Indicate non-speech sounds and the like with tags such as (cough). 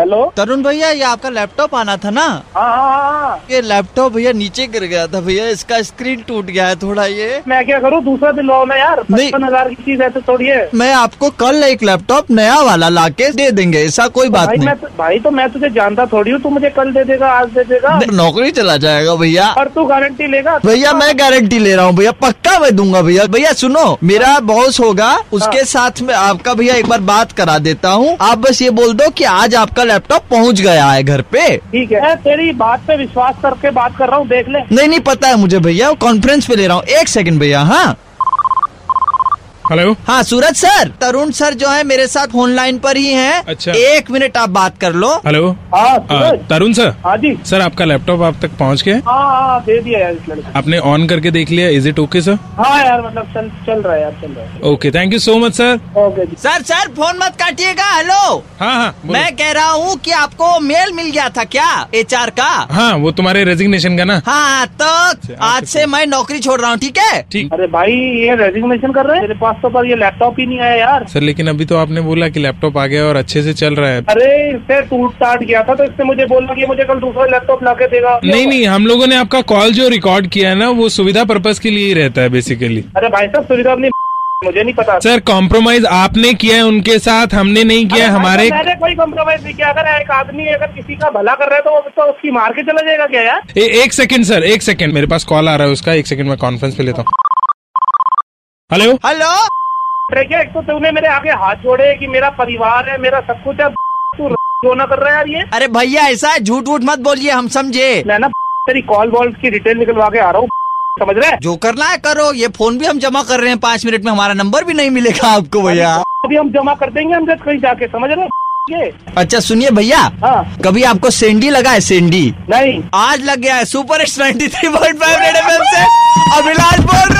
Hello तरुण भैया ये आपका लैपटॉप आना था ना? हाँ हाँ हाँ। ये लैपटॉप भैया नीचे गिर गया था भैया इसका स्क्रीन टूट गया है थोड़ा ये। मैं क्या करूँ? दूसरा दिलवाओ ना यार नहीं। पचपन हज़ार की चीज़ है तो थोड़ी है। मैं आपको कल एक लैपटॉप नया वाला ला के दे देंगे ऐसा कोई बात भाई नहीं। मैं तो- भाई तो मैं तुझे जानता थोड़ी हूँ तू मुझे कल दे देगा आज दे देगा। नौकरी चला जाएगा भैया। और तू गारंटी लेगा? भैया मैं गारंटी ले रहा हूँ भैया पक्का मैं दूँगा भैया। भैया सुनो मेरा बॉस होगा उसके हाँ। साथ में आपका भैया एक बार बात करा देता हूँ। आप बस ये बोल दो कि आज आपका लैपटॉप पहुँच गया है घर पे। ठीक है। तेरी बात पे विश्वास करके बात कर रहा हूँ, देख ले। नहीं नहीं, पता है मुझे भैया कॉन्फ्रेंस पे ले रहा हूँ। एक सेकंड भैया हाँ। हेलो हाँ सूरज सर। तरुण सर जो है मेरे साथ फ़ोन लाइन पर ही हैं। अच्छा। एक मिनट आप बात कर लो। हेलो हाँ सूरज। तरुण सर? हाँ जी। सर आपका लैपटॉप आप तक पहुँच गया? है? हाँ हाँ दे दिया यार आपने ऑन करके देख लिया? इज़ इट ओके सर हाँ यार मतलब चल चल रहा है यार चल रहा है। Okay thank you so much sir okay sir sir phone मत काटिएगा हेलो हाँ हाँ मैं कह रहा हूँ कि आपको मेल मिल गया था क्या एचआर का? हाँ वो तुम्हारे रेजिग्नेशन का ना। हाँ तो आज से मैं नौकरी छोड़ रहा हूँ ठीक है? ठीक। अरे भाई ये रेजिग्नेशन कर रहे हैं? मेरे पास तो पर ये लैपटॉप ही नहीं आया यार। सर लेकिन अभी तो आपने बोला कि लैपटॉप आ गया और अच्छे से चल रहा है। अरे इससे टूट टाट गया था तो इसने मुझे बोला कि मुझे कल दूसरा लैपटॉप ला के देगा। नहीं नहीं हम लोगों ने आपका कॉल जो रिकॉर्ड किया है ना वो सुविधा पर्पज के लिए ही रहता है बेसिकली अरे भाई साहब सुविधा अपनी (laughs) मुझे नहीं पता। सर कॉम्प्रोमाइज आपने किया है उनके साथ हमने नहीं किया है अरे हमारे मैंने कोई कॉम्प्रोमाइज नहीं किया। अगर एक आदमी अगर किसी का भला कर रहा है तो वो तो उसकी मार के चला जाएगा क्या यार? ए, एक सेकंड सर एक सेकंड मेरे पास कॉल आ रहा है उसका एक सेकंड मैं कॉन्फ्रेंस पे लेता हूँ। हेलो? हेलो? देखिए एक तो तूने मेरे आगे हाथ जोड़े कि मेरा परिवार है मेरा सब कुछ है। तू जो ना कर रहा है यार ये? अरे भैया ऐसा है झूठ वूठ मत बोलिए हम समझे। मैं ना तेरी कॉल वॉल की डिटेल निकलवा के आ रहा हूँ। समझ रहे? जो करना है करो ये फ़ोन भी हम जमा कर रहे हैं पाँच मिनट में हमारा नंबर भी नहीं मिलेगा आपको भैया। अभी हम जमा कर देंगे हम जब कहीं जाके समझ रहे? ये। अच्छा सुनिए भैया हाँ। कभी आपको सेंडी लगा है सेंडी? नहीं। आज लग गया है super X ninety three point five red F से अभिलाष बोल रहा